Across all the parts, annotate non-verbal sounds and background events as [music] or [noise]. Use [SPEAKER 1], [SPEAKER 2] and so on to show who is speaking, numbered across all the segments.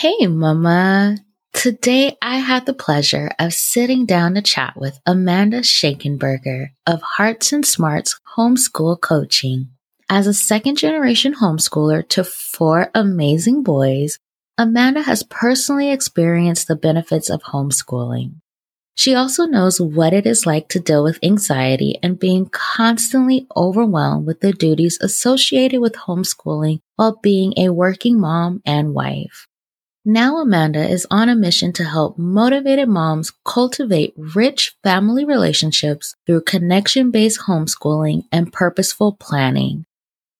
[SPEAKER 1] Hey, Mama. Today I had the pleasure of sitting down to chat with Amanda Schenkenberger of Hearts and Smarts Homeschool Coaching. As a second generation homeschooler to four amazing boys, Amanda has personally experienced the benefits of homeschooling. She also knows what it is like to deal with anxiety and being constantly overwhelmed with the duties associated with homeschooling while being a working mom and wife. Now Amanda is on a mission to help motivated moms cultivate rich family relationships through connection-based homeschooling and purposeful planning.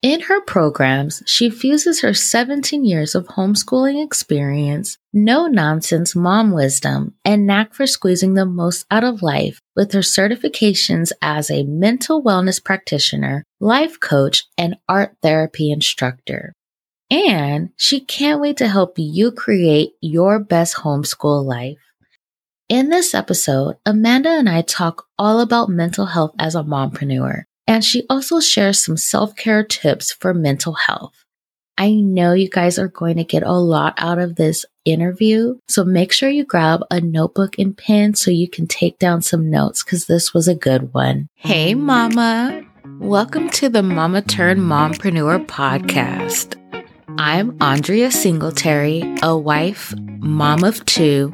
[SPEAKER 1] In her programs, she fuses her 17 years of homeschooling experience, no nonsense mom wisdom, and knack for squeezing the most out of life with her certifications as a mental wellness practitioner, life coach, and art therapy instructor. And she can't wait to help you create your best homeschool life. In this episode, Amanda and I talk all about mental health as a mompreneur and she also shares some self care tips for mental health. I know you guys are going to get a lot out of this interview, so make sure you grab a notebook and pen so you can take down some notes because this was a good one. Hey, Mama. Welcome to the Mama Turned Mompreneur podcast. I'm Andrea Singletary, a wife, mom of two,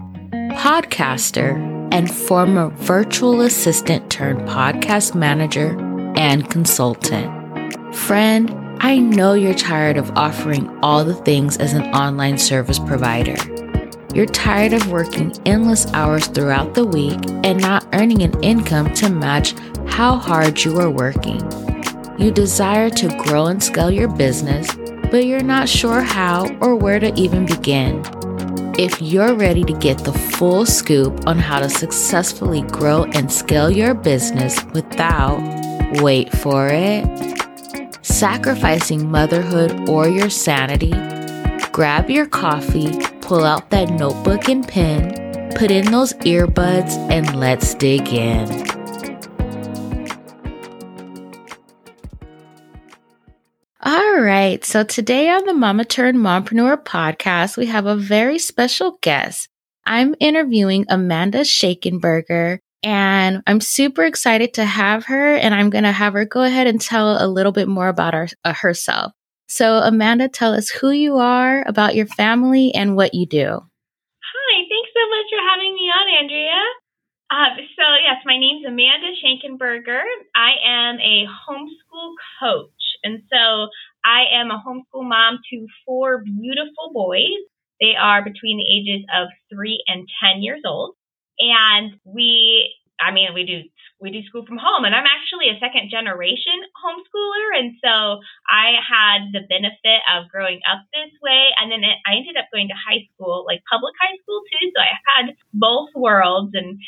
[SPEAKER 1] podcaster, and former virtual assistant turned podcast manager and consultant. Friend, I know you're tired of offering all the things as an online service provider. You're tired of working endless hours throughout the week and not earning an income to match how hard you are working. You desire to grow and scale your business, but you're not sure how or where to even begin. If you're ready to get the full scoop on how to successfully grow and scale your business without Wait for it. Sacrificing motherhood or your sanity. Grab your coffee, pull out that notebook and pen, put in those earbuds, and let's dig in. Right, so today on the Mama Turned Mompreneur podcast, we have a very special guest. I'm interviewing Amanda Schenkenberger. And I'm super excited to have her, and I'm going to have her go ahead and tell a little bit more about our, uh, herself. So, Amanda, tell us who you are, about your family, and what you do.
[SPEAKER 2] Hi, thanks so much for having me on, Andrea. Uh, so, yes, my name's Amanda Schenkenberger. I am a homeschool coach. And so I am a homeschool mom to four beautiful boys. They are between the ages of three and 10 years old. And we, I mean, we do we do school from home. And i'm actually a second generation homeschooler. And so i had the benefit of growing up this way. And then it, i ended up going to high school like public high school too. So i had both worlds. And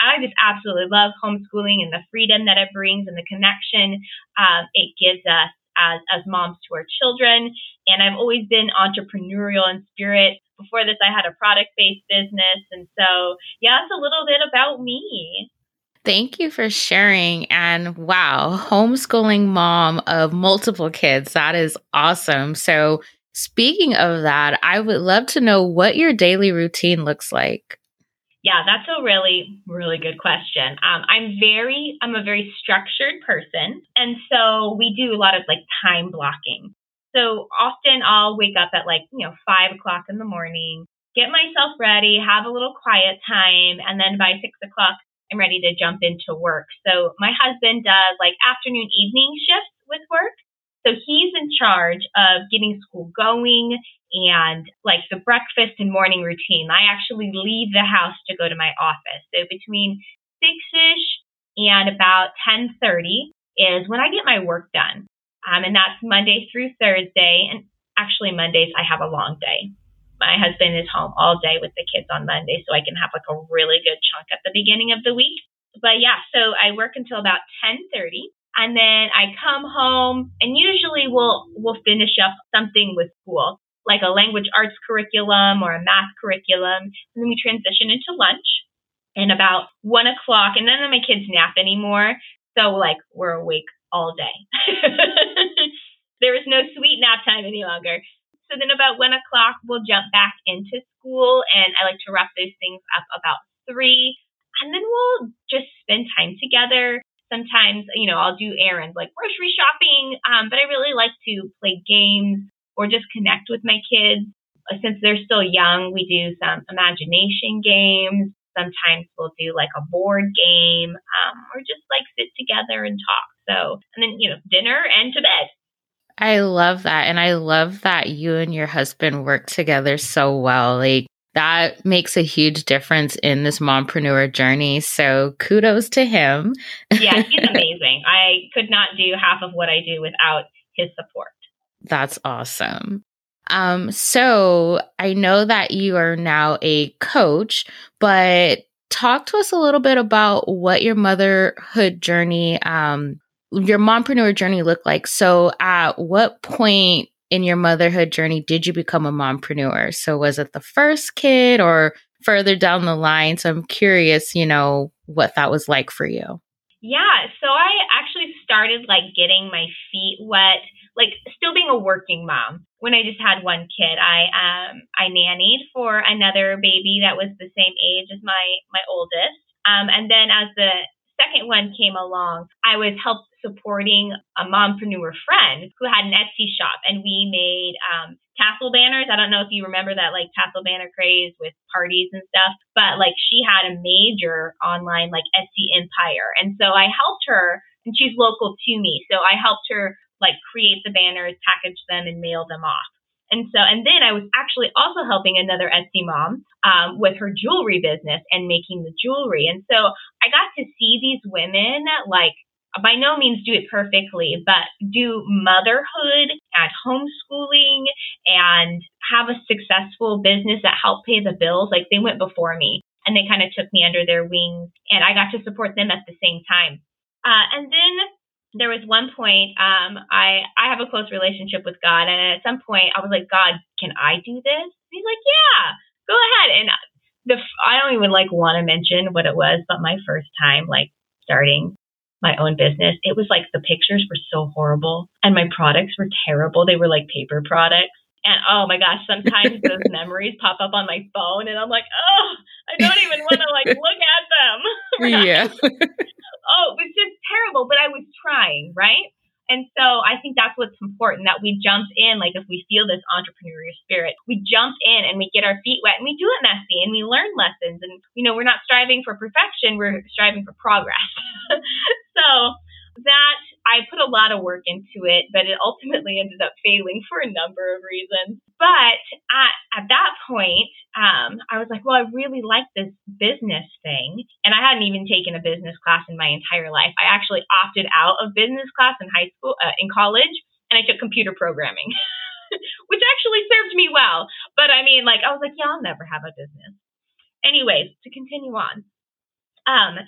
[SPEAKER 2] i just absolutely love homeschooling and the freedom that it brings and the connection um, it gives us as, as moms to our children and i've always been entrepreneurial in spirit before this, I had a product based business. And so, yeah, it's a little bit about me.
[SPEAKER 1] Thank you for sharing. And wow, homeschooling mom of multiple kids. That is awesome. So, speaking of that, I would love to know what your daily routine looks like.
[SPEAKER 2] Yeah, that's a really, really good question. Um, I'm very, I'm a very structured person. And so we do a lot of like time blocking. So often I'll wake up at like, you know, five o'clock in the morning, get myself ready, have a little quiet time, and then by six o'clock, I'm ready to jump into work. So my husband does like afternoon evening shifts with work. So he's in charge of getting school going and like the breakfast and morning routine. I actually leave the house to go to my office. So between six ish and about 1030 is when I get my work done. Um, and that's Monday through Thursday. And actually, Mondays, I have a long day. My husband is home all day with the kids on Monday, so I can have like a really good chunk at the beginning of the week. But yeah, so I work until about 10:30 and then I come home and usually we'll we'll finish up something with school, like a language arts curriculum or a math curriculum, and then we transition into lunch. And about one o'clock, and then my kids nap anymore, so like we're awake all day. [laughs] there is no sweet nap time any longer. So So then about one o'clock, we'll jump back into school, and I like to wrap those things up about three. And then we'll just spend time together. Sometimes, you know, I'll do errands like grocery shopping, um, but I really like to play games or just connect with my kids. Uh, since they're still young, we do some imagination games. Sometimes we'll do like a board game um, or just like sit together and talk. So, and then, you know, dinner and to bed.
[SPEAKER 1] I love that. And I love that you and your husband work together so well. Like, that makes a huge difference in this mompreneur journey. So kudos to him.
[SPEAKER 2] yeah, he's [laughs] amazing. I could not do half of what I do without his support.
[SPEAKER 1] That's awesome. Um, so I know that you are now a coach, but talk to us a little bit about what your motherhood journey, um, your mompreneur journey looked like. So at what point in your motherhood journey did you become a mompreneur? So was it the first kid or further down the line? So I'm curious, you know, what that was like for you.
[SPEAKER 2] Yeah, so I actually started like getting my feet wet like still being a working mom when I just had one kid. I um I nannied for another baby that was the same age as my my oldest. Um and then as the second one came along, I was help supporting a mompreneur friend who had an Etsy shop and we made um tassel banners. I don't know if you remember that like tassel banner craze with parties and stuff, but like she had a major online like Etsy empire. And so I helped her and she's local to me. So I helped her like create the banners, package them, and mail them off. And so, and then I was actually also helping another Etsy mom um, with her jewelry business and making the jewelry. And so I got to see these women like by no means do it perfectly, but do motherhood and homeschooling and have a successful business that helped pay the bills. Like they went before me and they kind of took me under their wings and I got to support them at the same time. Uh, and then there was one point um, I I have a close relationship with God, and at some point I was like, God, can I do this? And he's like, Yeah, go ahead. And the I don't even like want to mention what it was, but my first time like starting my own business, it was like the pictures were so horrible, and my products were terrible. They were like paper products. And oh my gosh, sometimes [laughs] those memories pop up on my phone, and I'm like, oh, I don't even want to like look at them. [laughs]
[SPEAKER 1] right? Yeah
[SPEAKER 2] oh, it was just terrible, but I was trying, right? And so I think that's what's important that we jump in, like if we feel this entrepreneurial spirit, we jump in and we get our feet wet and we do it messy and we learn lessons. And, you know, we're not striving for perfection, we're striving for progress. [laughs] so that I put a lot of work into it, but it ultimately [laughs] ended up failing for a number of reasons. But at, at that point, um, I was like, well, I really like this business thing. And I hadn't even taken a business class in my entire life. I actually opted out of business class in high school, uh, in college, and I took computer programming, [laughs] which actually served me well. But I mean, like, I was like, yeah, I'll never have a business. Anyways, to continue on. Um,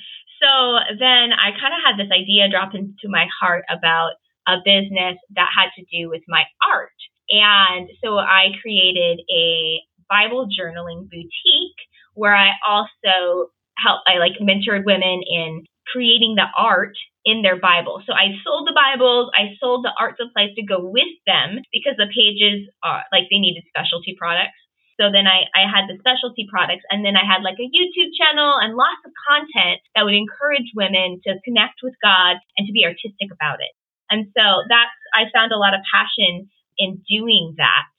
[SPEAKER 2] so then I kind of had this idea drop into my heart about a business that had to do with my art. And so I created a Bible journaling boutique where I also help, I like mentored women in creating the art in their Bible. So I sold the Bibles, I sold the art supplies to go with them because the pages are like they needed specialty products. So then I, I had the specialty products and then I had like a YouTube channel and lots of content that would encourage women to connect with God and to be artistic about it. And so that's, I found a lot of passion in doing that.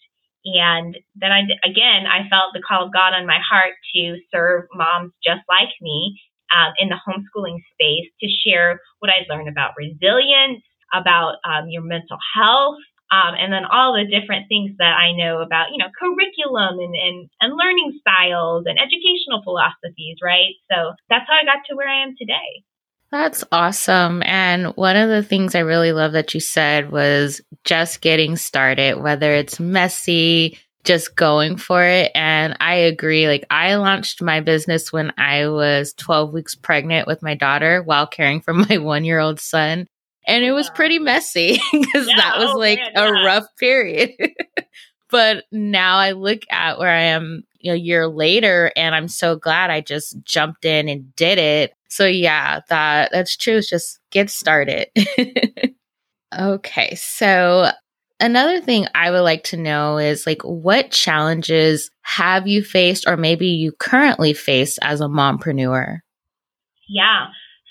[SPEAKER 2] And then I, again, I felt the call of God on my heart to serve moms just like me um, in the homeschooling space to share what I learned about resilience, about um, your mental health, um, and then all the different things that I know about, you know, curriculum and, and, and learning styles and educational philosophies, right? So that's how I got to where I am today.
[SPEAKER 1] That's awesome. And one of the things I really love that you said was just getting started, whether it's messy, just going for it. And I agree. Like, I launched my business when I was 12 weeks pregnant with my daughter while caring for [laughs] my one year old son and it oh, was pretty messy [laughs] because yeah, that was oh, like man, a yeah. rough period. [laughs] but now I look at where I am a year later and I'm so glad I just jumped in and did it. So yeah, that that's true. It's just get started. [laughs] okay. So Another thing I would like to know is like what challenges have you faced or maybe you currently face as a mompreneur?
[SPEAKER 2] Yeah.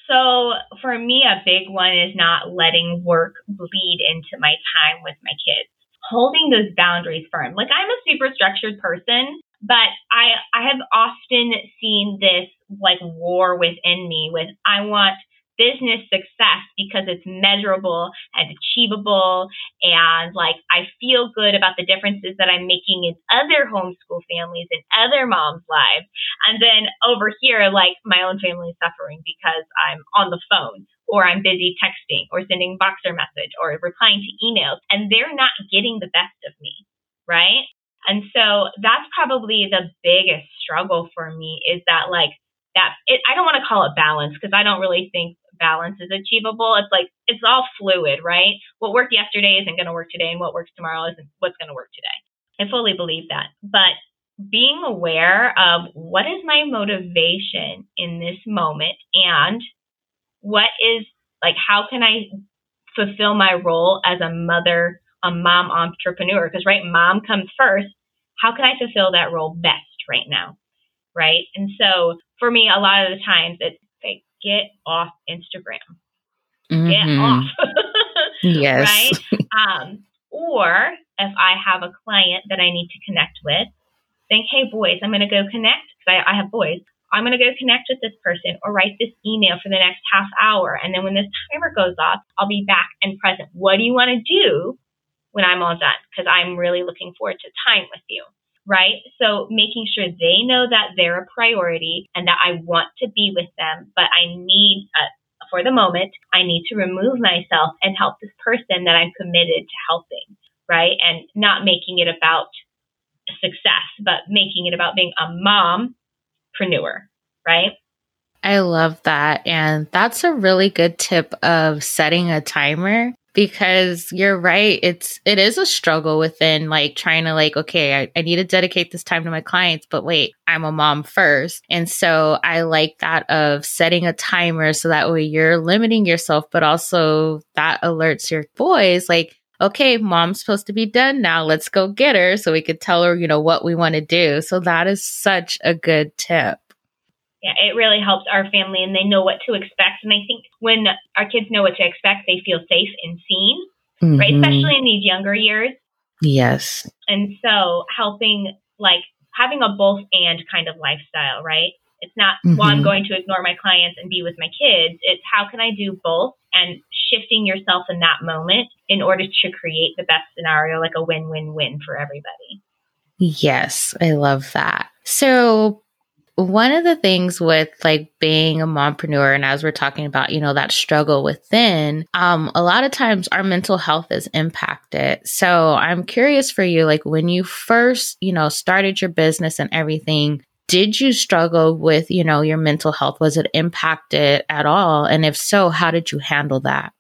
[SPEAKER 2] So for me, a big one is not letting work bleed into my time with my kids. Holding those boundaries firm. Like I'm a super structured person, but I I have often seen this like war within me with I want business success because it's measurable and achievable and like I feel good about the differences that I'm making in other homeschool families and other moms' lives. And then over here, like my own family is suffering because I'm on the phone or I'm busy texting or sending Voxer message or replying to emails and they're not getting the best of me, right? And so that's probably the biggest struggle for me is that like that it, I don't want to call it balance because I don't really think balance is achievable. It's like it's all fluid, right? What worked yesterday isn't going to work today, and what works tomorrow isn't what's going to work today. I fully believe that. But being aware of what is my motivation in this moment and what is like how can I fulfill my role as a mother, a mom entrepreneur? Because right, mom comes first. How can I fulfill that role best right now? Right. And so for me, a lot of the times it's get off Instagram. Mm-hmm. Get off. [laughs]
[SPEAKER 1] yes.
[SPEAKER 2] Right? Um, or if I have a client that I need to connect with, think, hey, boys, I'm going to go connect because I, I have boys. I'm going to go connect with this person or write this email for the next half hour. And then when this timer goes off, I'll be back and present. What do you want to do when I'm all done? Because I'm really looking forward to time with you right? So making sure they know that they're a priority and that I want to be with them, but I need, uh, for the moment, I need to remove myself and help this person that I'm committed to helping, right? And not making it about success, but making it about being a mompreneur, right?
[SPEAKER 1] I love that. And that's a really good tip of setting a timer because you're right it's it is a struggle within like trying to like okay I, I, need to dedicate this time to my clients but wait i'm a mom first. And so i like that of setting a timer so that way you're limiting yourself but also that alerts your boys like okay mom's supposed to be done now let's go get her so we could tell her you know what we want to do. So that is such a good tip
[SPEAKER 2] yeah, it really helps our family and they know what to expect. And I think when our kids know what to expect, they feel safe and seen, mm-hmm. right? Especially in these younger years.
[SPEAKER 1] Yes.
[SPEAKER 2] And so helping, like, having a both and kind of lifestyle, right? It's not, mm-hmm. well, I'm mm-hmm. going to ignore my clients and be with my kids. It's how can I do both and shifting yourself in that moment in order to create the best scenario, like a win win win for everybody.
[SPEAKER 1] Yes, I love that. So, one of the things with like being a mompreneur and as we're talking about you know that struggle within um a lot of times our mental health is impacted. So i'm curious for you like when you first you know started your business and everything did you struggle with you know your mental health? Was it impacted at all? And if so how did you handle that?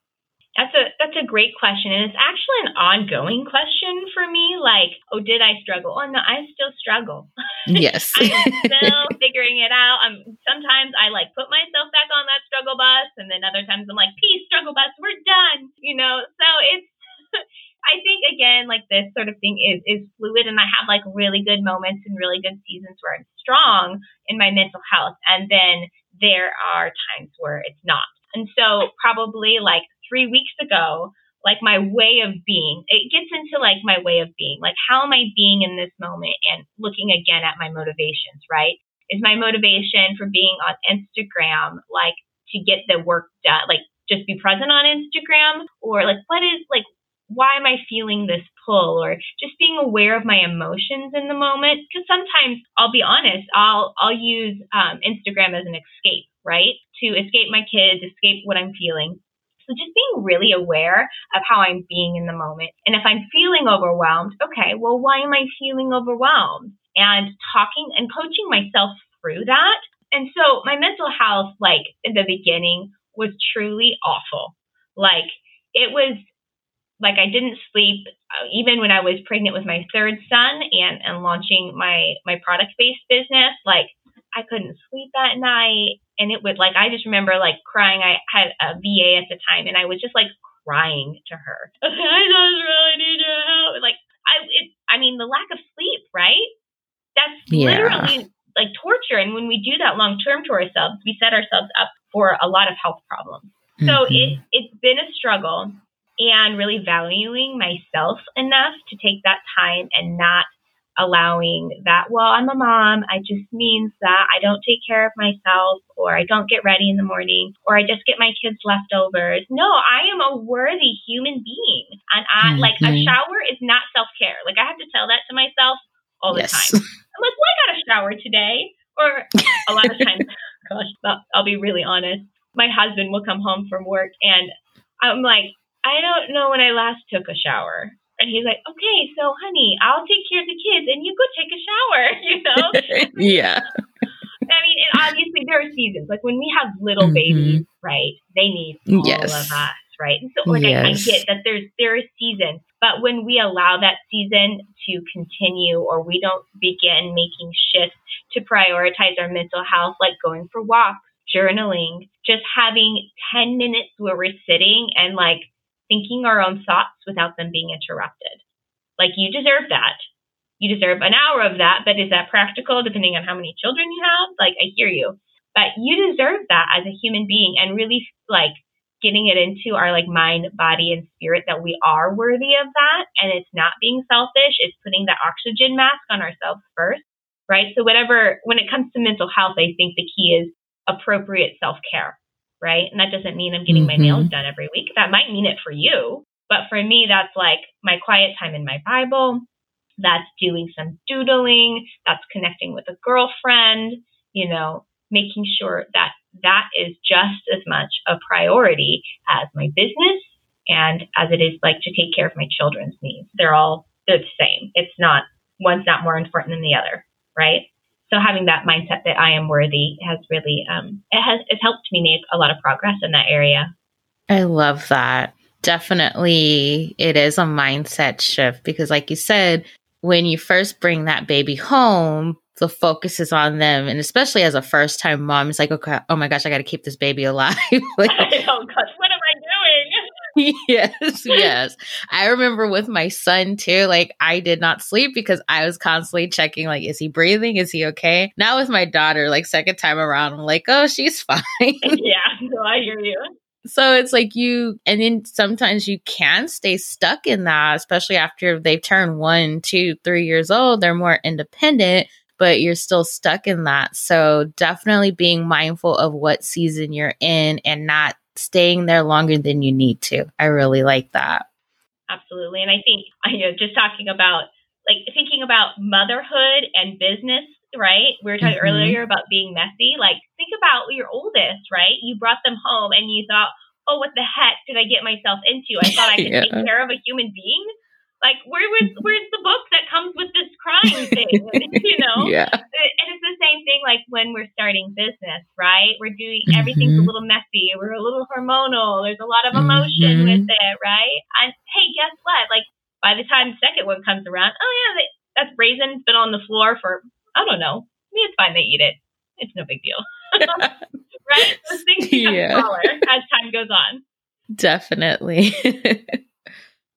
[SPEAKER 2] That's a that's a great question, and it's actually an ongoing question for me. Like, oh, did I struggle? Oh no, I still struggle. [laughs]
[SPEAKER 1] Yes,
[SPEAKER 2] I'm still figuring it out. I'm sometimes I like put myself back on that struggle bus, and then other times I'm like, peace, struggle bus, we're done. You know, so it's. [laughs] I think again, like this sort of thing is is fluid, and I have like really good moments and really good seasons where I'm strong in my mental health, and then there are times where it's not. And so probably like three weeks ago, like my way of being. It gets into like my way of being. Like, how am I being in this moment and looking again at my motivations, right? Is my motivation for being on Instagram like to get the work done, like just be present on Instagram? Or like, what is like, why am I feeling this pull? Or just being aware of my emotions in the moment. Because sometimes I'll be honest, I'll, I'll use um, Instagram as an escape, right? To escape my kids, escape what I'm feeling so just being really aware of how I'm being in the moment. And if I'm feeling overwhelmed, okay, well, why am I feeling overwhelmed? And talking and coaching myself through that. And so my mental health, like in the beginning, was truly awful. Like it was like I didn't sleep uh, even when I was pregnant with my third son and, and launching my, my product based business. Like I couldn't sleep at night. And it would like, I just remember like crying. I had a VA at the time and I was just like crying to her. [laughs] I just really need your help. Like I, it, I mean, the lack of sleep, right? That's yeah. literally like torture. And when we do that long term to ourselves, we set ourselves up for a lot of health problems. Mm-hmm. So it, it's been a struggle and really valuing myself enough to take that time and not allowing that, well, I'm a mom. I just means that I don't take care of myself or I don't get ready in the morning or I just get my kids leftovers. No, I am a worthy human being. And I mm-hmm. like a shower is not self care. Like I have to tell that to myself all the yes. time. I'm like, well, I got a shower today. Or a lot of times, [laughs] [laughs] gosh, I'll be really honest. My husband will come home from work and I'm like, I don't know when I last took a shower. And he's like, okay, so honey, I'll take care of the kids and you go take a shower, [laughs] you know? [laughs]
[SPEAKER 1] yeah.
[SPEAKER 2] I mean, and obviously there are seasons. Like when we have little mm-hmm. babies, right? They need all yes. of us, right? And so like yes. I, I get that there's there is seasons, but when we allow that season to continue or we don't begin making shifts to prioritize our mental health, like going for walks, journaling, just having 10 minutes where we're sitting and like thinking our own thoughts without them being interrupted. Like you deserve that. You deserve an hour of that, but is that practical depending on how many children you have? Like I hear you. But you deserve that as a human being and really like getting it into our like mind, body, and spirit that we are worthy of that. And it's not being selfish, it's putting that oxygen mask on ourselves first, right? So, whatever, when it comes to mental health, I think the key is appropriate self care right? And that doesn't mean I'm getting mm-hmm. my nails done every week. That might mean it for you. But for me, that's like my quiet time in my Bible. That's doing some doodling. That's connecting with a girlfriend, you know, making sure that that is just as much a priority as my business and as it is like to take care of my children's needs. They're all they're the same. It's not one's not more important than the other, right? So having that mindset that I am worthy has really um, it has it's helped me make a lot of progress in that area.
[SPEAKER 1] I love that. Definitely, it is a mindset shift because, like you said, when you first bring that baby home, the focus is on them, and especially as a first time mom, it's like, okay, oh my gosh, I got to keep this baby alive. [laughs] like, [laughs]
[SPEAKER 2] oh gosh, what am I doing? [laughs]
[SPEAKER 1] yes, yes. I remember with my son too, like I did not sleep because I was constantly checking, like, is he breathing? Is he okay? Now with my daughter, like second time around, I'm like, oh, she's [laughs] fine. [laughs]
[SPEAKER 2] yeah, no, I hear you.
[SPEAKER 1] So it's like you, and then sometimes you can stay stuck in that, especially after they've turned one, two, three years old. They're more independent, but you're still stuck in that. So definitely being mindful of what season you're in and not staying there longer than you need to. I really like that.
[SPEAKER 2] Absolutely. And I think, you know, just talking about like thinking about motherhood and business, right? We were talking mm-hmm. earlier about being messy. Like, think about your oldest, right? You brought them home and you thought, oh, what the heck did I get myself into? I thought I could [laughs] yeah. take care of a human being. Like, where was where's the book that comes with this crime thing? [laughs] you know?
[SPEAKER 1] Yeah.
[SPEAKER 2] And it's the same thing like when we're starting business, right? We're doing everything's mm-hmm. a little messy. We're a little hormonal. There's a lot of emotion mm-hmm. with it, right? And hey, guess what? Like by the time the second one comes around, oh yeah, they, that's raisin's been on the floor for I don't know. I mean, it's fine. They eat it. It's no big deal, [laughs] right? Those things become [laughs] yeah. smaller as time goes on.
[SPEAKER 1] Definitely.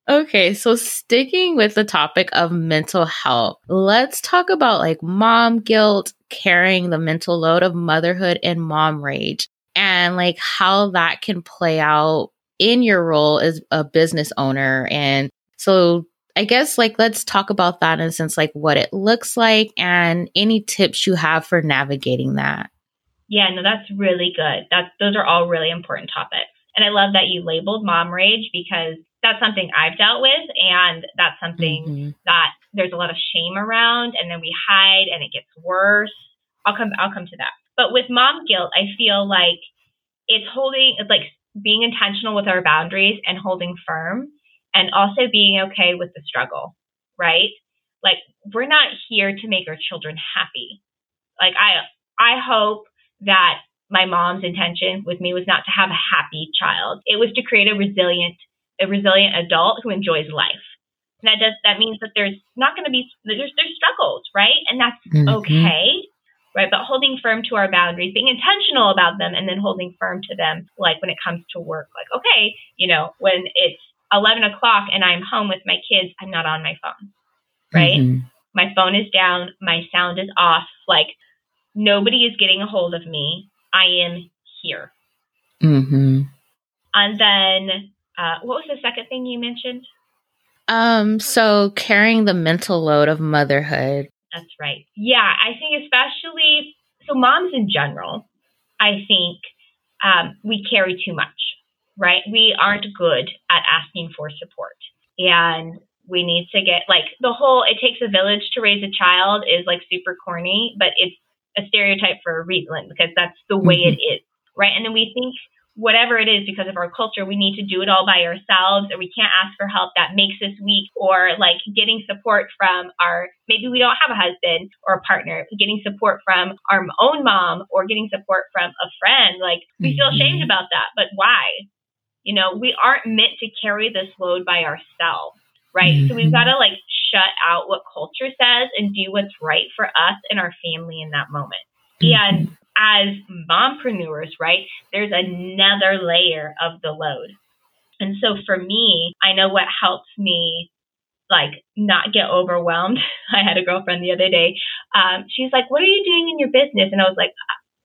[SPEAKER 1] Okay, so sticking with the topic of mental health, let's talk about like mom guilt, carrying the mental load of motherhood and mom rage, and like how that can play out in your role as a business owner. And so I guess like let's talk about that in a sense like what it looks like and any tips you have for navigating that.
[SPEAKER 2] Yeah, no, that's really good. That's those are all really important topics. And I love that you labeled mom rage because that's something I've dealt with, and that's something mm-hmm. that there's a lot of shame around, and then we hide, and it gets worse. I'll come. I'll come to that. But with mom guilt, I feel like it's holding, it's like being intentional with our boundaries and holding firm, and also being okay with the struggle, right? Like we're not here to make our children happy. Like I, I hope that my mom's intention with me was not to have a happy child. It was to create a resilient a resilient adult who enjoys life. And that does that means that there's not going to be there's there's struggles, right? And that's mm-hmm. okay, right? But holding firm to our boundaries, being intentional about them, and then holding firm to them, like when it comes to work, like, okay, you know, when it's 11 o'clock and I'm home with my kids, I'm not on my phone, right? Mm-hmm. My phone is down, my sound is off, like nobody is getting a hold of me. I am here.
[SPEAKER 1] Mm-hmm.
[SPEAKER 2] And then, uh, what was the second thing you mentioned?
[SPEAKER 1] Um, so carrying the mental load of motherhood.
[SPEAKER 2] That's right. Yeah, I think especially so moms in general, I think um, we carry too much, right? We aren't good at asking for support, and we need to get like the whole "it takes a village to raise a child" is like super corny, but it's a stereotype for a reason because that's the way mm-hmm. it is, right? And then we think whatever it is because of our culture, we need to do it all by ourselves or we can't ask for help that makes us weak or like getting support from our, maybe we don't have a husband or a partner, getting support from our own mom or getting support from a friend. Like we feel ashamed mm-hmm. about that, but why? You know, we aren't meant to carry this load by ourselves, right? Mm-hmm. So we've got to like shut out what culture says and do what's right for us and our family in that moment. Mm-hmm. And as mompreneurs, right, there's another layer of the load. And so for me, I know what helps me like not get overwhelmed. [laughs] I had a girlfriend the other day. Um, she's like, "What are you doing in your business?" And I was like,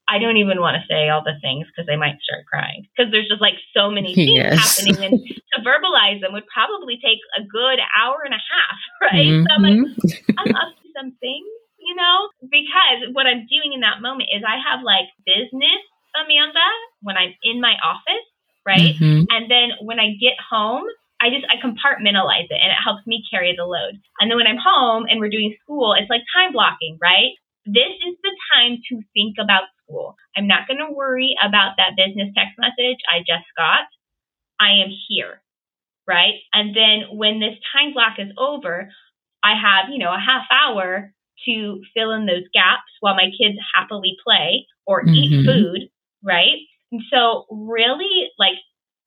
[SPEAKER 2] "I don't even want to say all the things because I might start crying because there's just like so many [laughs] things yes. happening, and to verbalize them would probably take a good hour and a half, [laughs] right?" Mm-hmm. So I'm like, mm-hmm. "I'm up to some things." you know, because what I'm doing in that moment is I have like business Amanda when I'm in my office, right? Mm-hmm. And then when I get home, I just I compartmentalize it and it helps me carry the load. And then when I'm home and we're doing school, it's like time blocking, right? This is the time to think about school. I'm not going to worry about that business text message I just got. I am here, right? And then when this time block is over, I have, you know, a half hour to fill in those gaps while my kids happily play or mm-hmm. eat food, right? And so, really, like,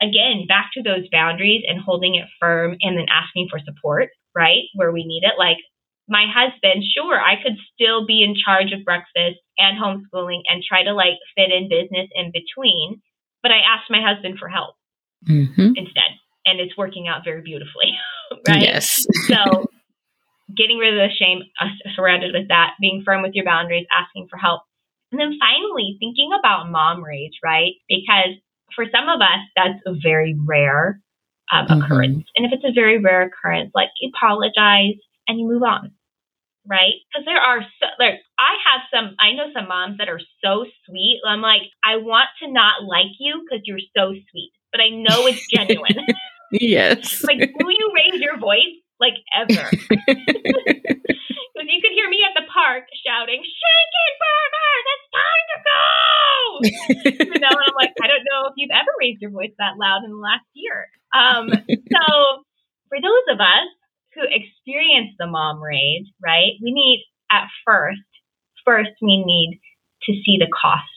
[SPEAKER 2] again, back to those boundaries and holding it firm and then asking for support, right? Where we need it. Like, my husband, sure, I could still be in charge of breakfast and homeschooling and try to like fit in business in between, but I asked my husband for help mm-hmm. instead. And it's working out very beautifully, [laughs] right?
[SPEAKER 1] Yes.
[SPEAKER 2] so getting rid of the shame surrounded with that, being firm with your boundaries, asking for help. And then finally, thinking about mom rage, right? Because for some of us, that's a very rare um, mm-hmm. occurrence. And if it's a very rare occurrence, like you apologize and you move on, right? Because there are so, like, I have some, I know some moms that are so sweet. I'm like, I want to not like you because you're so sweet, but I know it's [laughs] genuine.
[SPEAKER 1] Yes.
[SPEAKER 2] like, will you raise your voice? like ever. [laughs] Because you could hear me at the park shouting, "Schenkenberger, it's time to go!" [laughs] you know, and I'm like, I don't know if you've ever raised your voice that loud in the last year. Um, so for those of us who experience the mom rage, right? We need at first, first we need to see the cost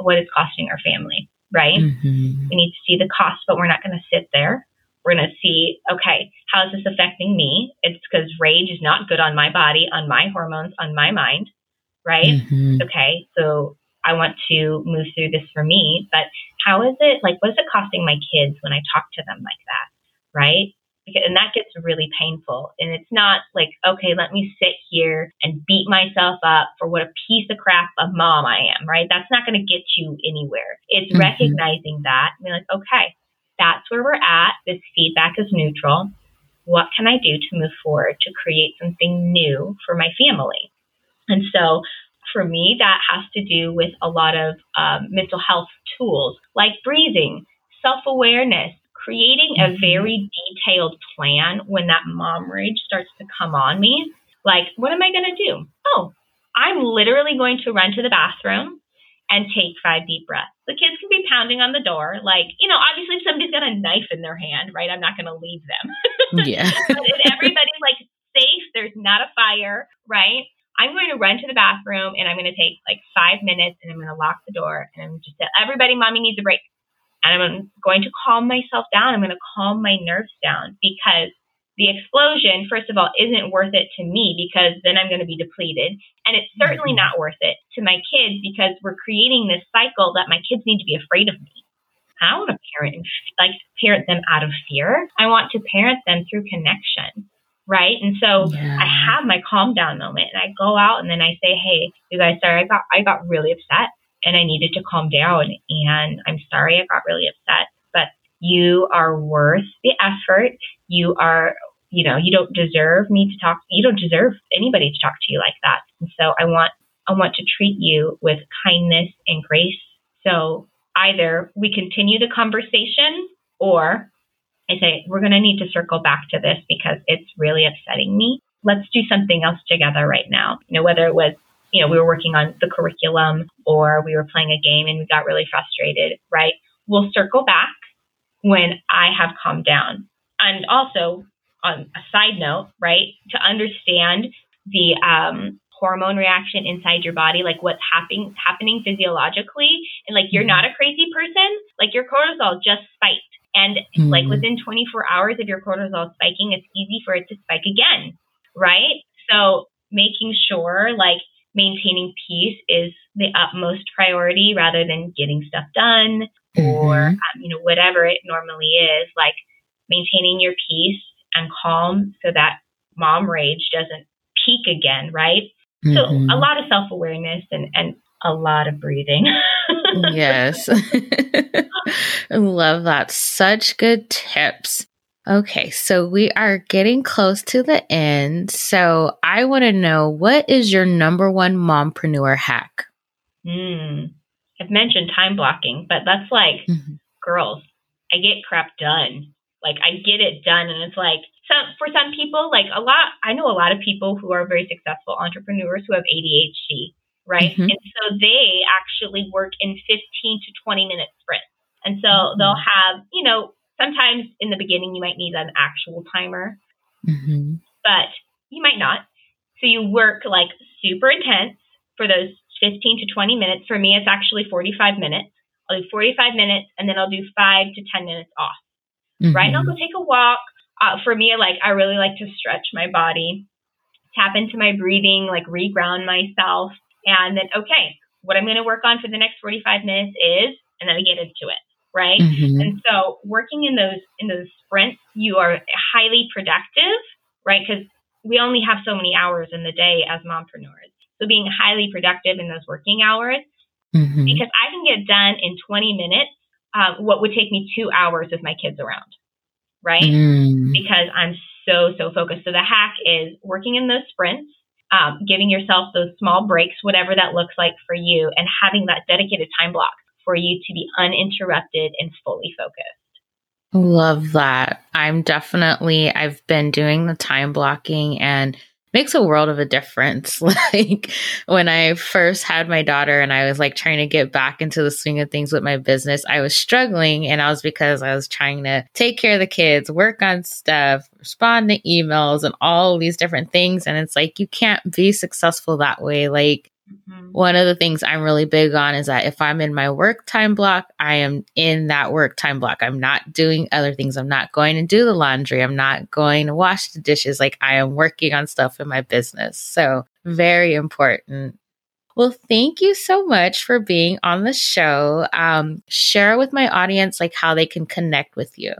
[SPEAKER 2] of what it's costing our family, right? Mm-hmm. We need to see the cost, but we're not going to sit there we're going to see, okay, how is this affecting me? It's because rage is not good on my body, on my hormones, on my mind, right? Mm-hmm. Okay, so I want to move through this for me, but how is it, like, what is it costing my kids when I talk to them like that, right? And that gets really painful. And it's not like, okay, let me sit here and beat myself up for what a piece of crap of mom I am, right? That's not going to get you anywhere. It's mm-hmm. recognizing that and being like, okay, that's where we're at. This feedback is neutral. What can I do to move forward to create something new for my family? And so for me, that has to do with a lot of um, mental health tools like breathing, self awareness, creating a mm-hmm. very detailed plan when that mom rage starts to come on me. Like, what am I going to do? Oh, I'm literally going to run to the bathroom and take five deep breaths. The kids can be pounding on the door. Like, you know, obviously if somebody's got a knife in their hand, right? I'm not going to leave them. [laughs]
[SPEAKER 1] yeah.
[SPEAKER 2] but if everybody's like safe, there's not a fire, right? I'm going to run to the bathroom and I'm going to take like five minutes and I'm going to lock the door and I'm just tell everybody, mommy needs a break. And I'm going to calm myself down. I'm going to calm my nerves down because the explosion, first of all, isn't worth it to me because then I'm going to be depleted. And it's certainly mm-hmm. not worth it to my kids because we're creating this cycle that my kids need to be afraid of me. I don't want to parent like parent them out of fear. I want to parent them through connection. Right. And so yeah. I have my calm down moment and I go out and then I say, Hey, you guys, sorry, I got I got really upset and I needed to calm down and I'm sorry I got really upset. But you are worth the effort. You are you know, you don't deserve me to talk you don't deserve anybody to talk to you like that. And so I want I want to treat you with kindness and grace. So either we continue the conversation or I say, we're going to need to circle back to this because it's really upsetting me. Let's do something else together right now. You know, whether it was, you know, we were working on the curriculum or we were playing a game and we got really frustrated, right? We'll circle back when I have calmed down. And also, on a side note, right, to understand the um, hormone reaction inside your body, like what's happening happening physiologically, and like you're mm-hmm. not a crazy person, like your cortisol just spiked. And mm-hmm. like within 24 hours of your cortisol spiking, it's easy for it to spike again, right? So making sure like maintaining peace is the utmost priority rather than getting stuff done mm-hmm. or um, you know whatever it normally is like maintaining your peace and calm so that mom rage doesn't peak again right Mm-hmm. So a lot of self awareness and, and a lot of breathing. [laughs]
[SPEAKER 1] yes. [laughs] Love that. Such good tips. Okay, so we are getting close to the end. So I want to know what is your number one mompreneur hack?
[SPEAKER 2] Mm, I've mentioned time blocking, but that's like, mm-hmm. girls, I get crap done. Like I get it done, and it's like some for some people, like a lot. I know a lot of people who are very successful entrepreneurs who have ADHD, right? Mm-hmm. And so they actually work in 15 to 20 minute sprints, and so mm-hmm. they'll have, you know, sometimes in the beginning you might need an actual timer, mm-hmm. but you might not. So you work like super intense for those 15 to 20 minutes. For me, it's actually 45 minutes. I'll do 45 minutes and then I'll do five to 10 minutes off. Mm-hmm. Right? And I'll go take a walk uh, for me, like I really like to stretch my body, tap into my breathing, like reground myself, and then okay, what I'm going to work on for the next 45 minutes is, and then I get into it, right? Mm-hmm. And so working in those in those sprints, you are highly productive, right? Because we only have so many hours in the day as mompreneurs. So being highly productive in those working hours, mm-hmm. because I can get done in 20 minutes, uh, what would take me two hours with my kids around right? Mm. Because I'm so, so focused. So the hack is working in those sprints, um, giving yourself those small breaks, whatever that looks like for you, and having that dedicated time block for you to be uninterrupted and fully focused.
[SPEAKER 1] Love that. I'm definitely, I've been doing the time blocking and makes a world of a difference. [laughs] like when I first had my daughter and I was like trying to get back into the swing of things with my business, I was struggling and I was because I was trying to take care of the kids, work on stuff, respond to emails and all these different things. And it's like, you can't be successful that way. Like Mm-hmm. One of the things I'm really big on is that if I'm in my work time block, I am in that work time block. I'm not doing other things. I'm not going to do the laundry. I'm not going to wash the dishes. Like I am working on stuff in my business. So, very important. Well, thank you so much for being on the show. Um, share with my audience like how they can connect with you.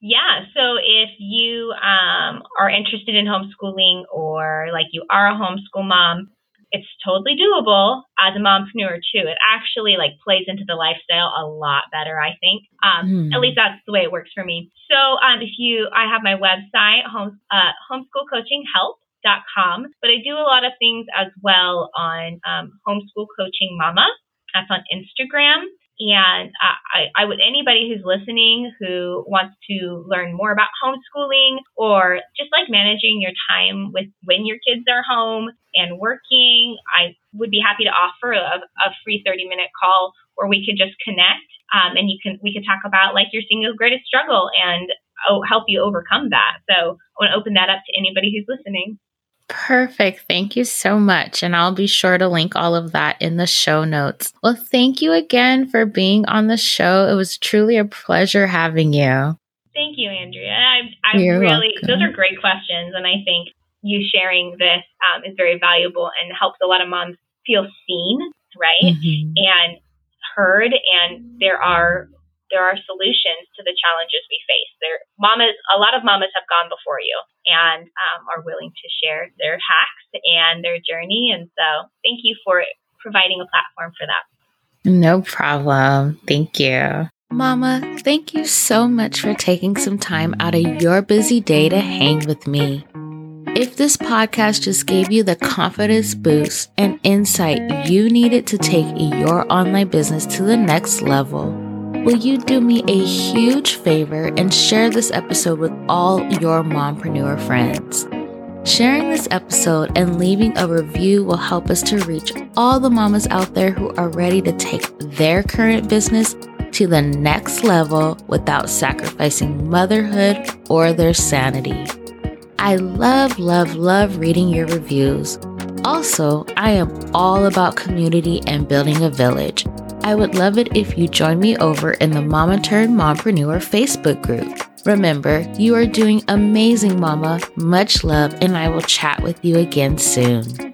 [SPEAKER 2] Yeah. So if you um, are interested in homeschooling or like you are a homeschool mom, it's totally doable as a mompreneur too. It actually like plays into the lifestyle a lot better, I think. Um, mm. At least that's the way it works for me. So um, if you, I have my website, home, uh, homeschoolcoachinghelp.com, but I do a lot of things as well on um, homeschool coaching mama. That's on Instagram. And I, I would anybody who's listening who wants to learn more about homeschooling or just like managing your time with when your kids are home and working, I would be happy to offer a, a free 30 minute call where we could just connect um, and you can we could talk about like your single greatest struggle and oh, help you overcome that. So I want to open that up to anybody who's listening.
[SPEAKER 1] Perfect. Thank you so much. And I'll be sure to link all of that in the show notes. Well, thank you again for being on the show. It was truly a pleasure having you.
[SPEAKER 2] Thank you, Andrea. I, I really, welcome. those are great questions. And I think you sharing this um, is very valuable and helps a lot of moms feel seen, right? Mm-hmm. And heard. And there are there are solutions to the challenges we face. There, mamas, a lot of mamas have gone before you and um, are willing to share their hacks and their journey. And so, thank you for providing a platform for that.
[SPEAKER 1] No problem. Thank you. Mama, thank you so much for taking some time out of your busy day to hang with me. If this podcast just gave you the confidence boost and insight you needed to take your online business to the next level, will you do me a huge favor and share this episode with all your mompreneur friends? Sharing this episode and leaving a review will help us to reach all the mamas out there who are ready to take their current business to the next level without sacrificing motherhood or their sanity. I love, love, love reading your reviews. Also, I am all about community and building a village. I would love it if you join me over in the Mama Turned Mompreneur Facebook group. Remember, you are doing amazing, Mama. Much love, and I will chat with you again soon.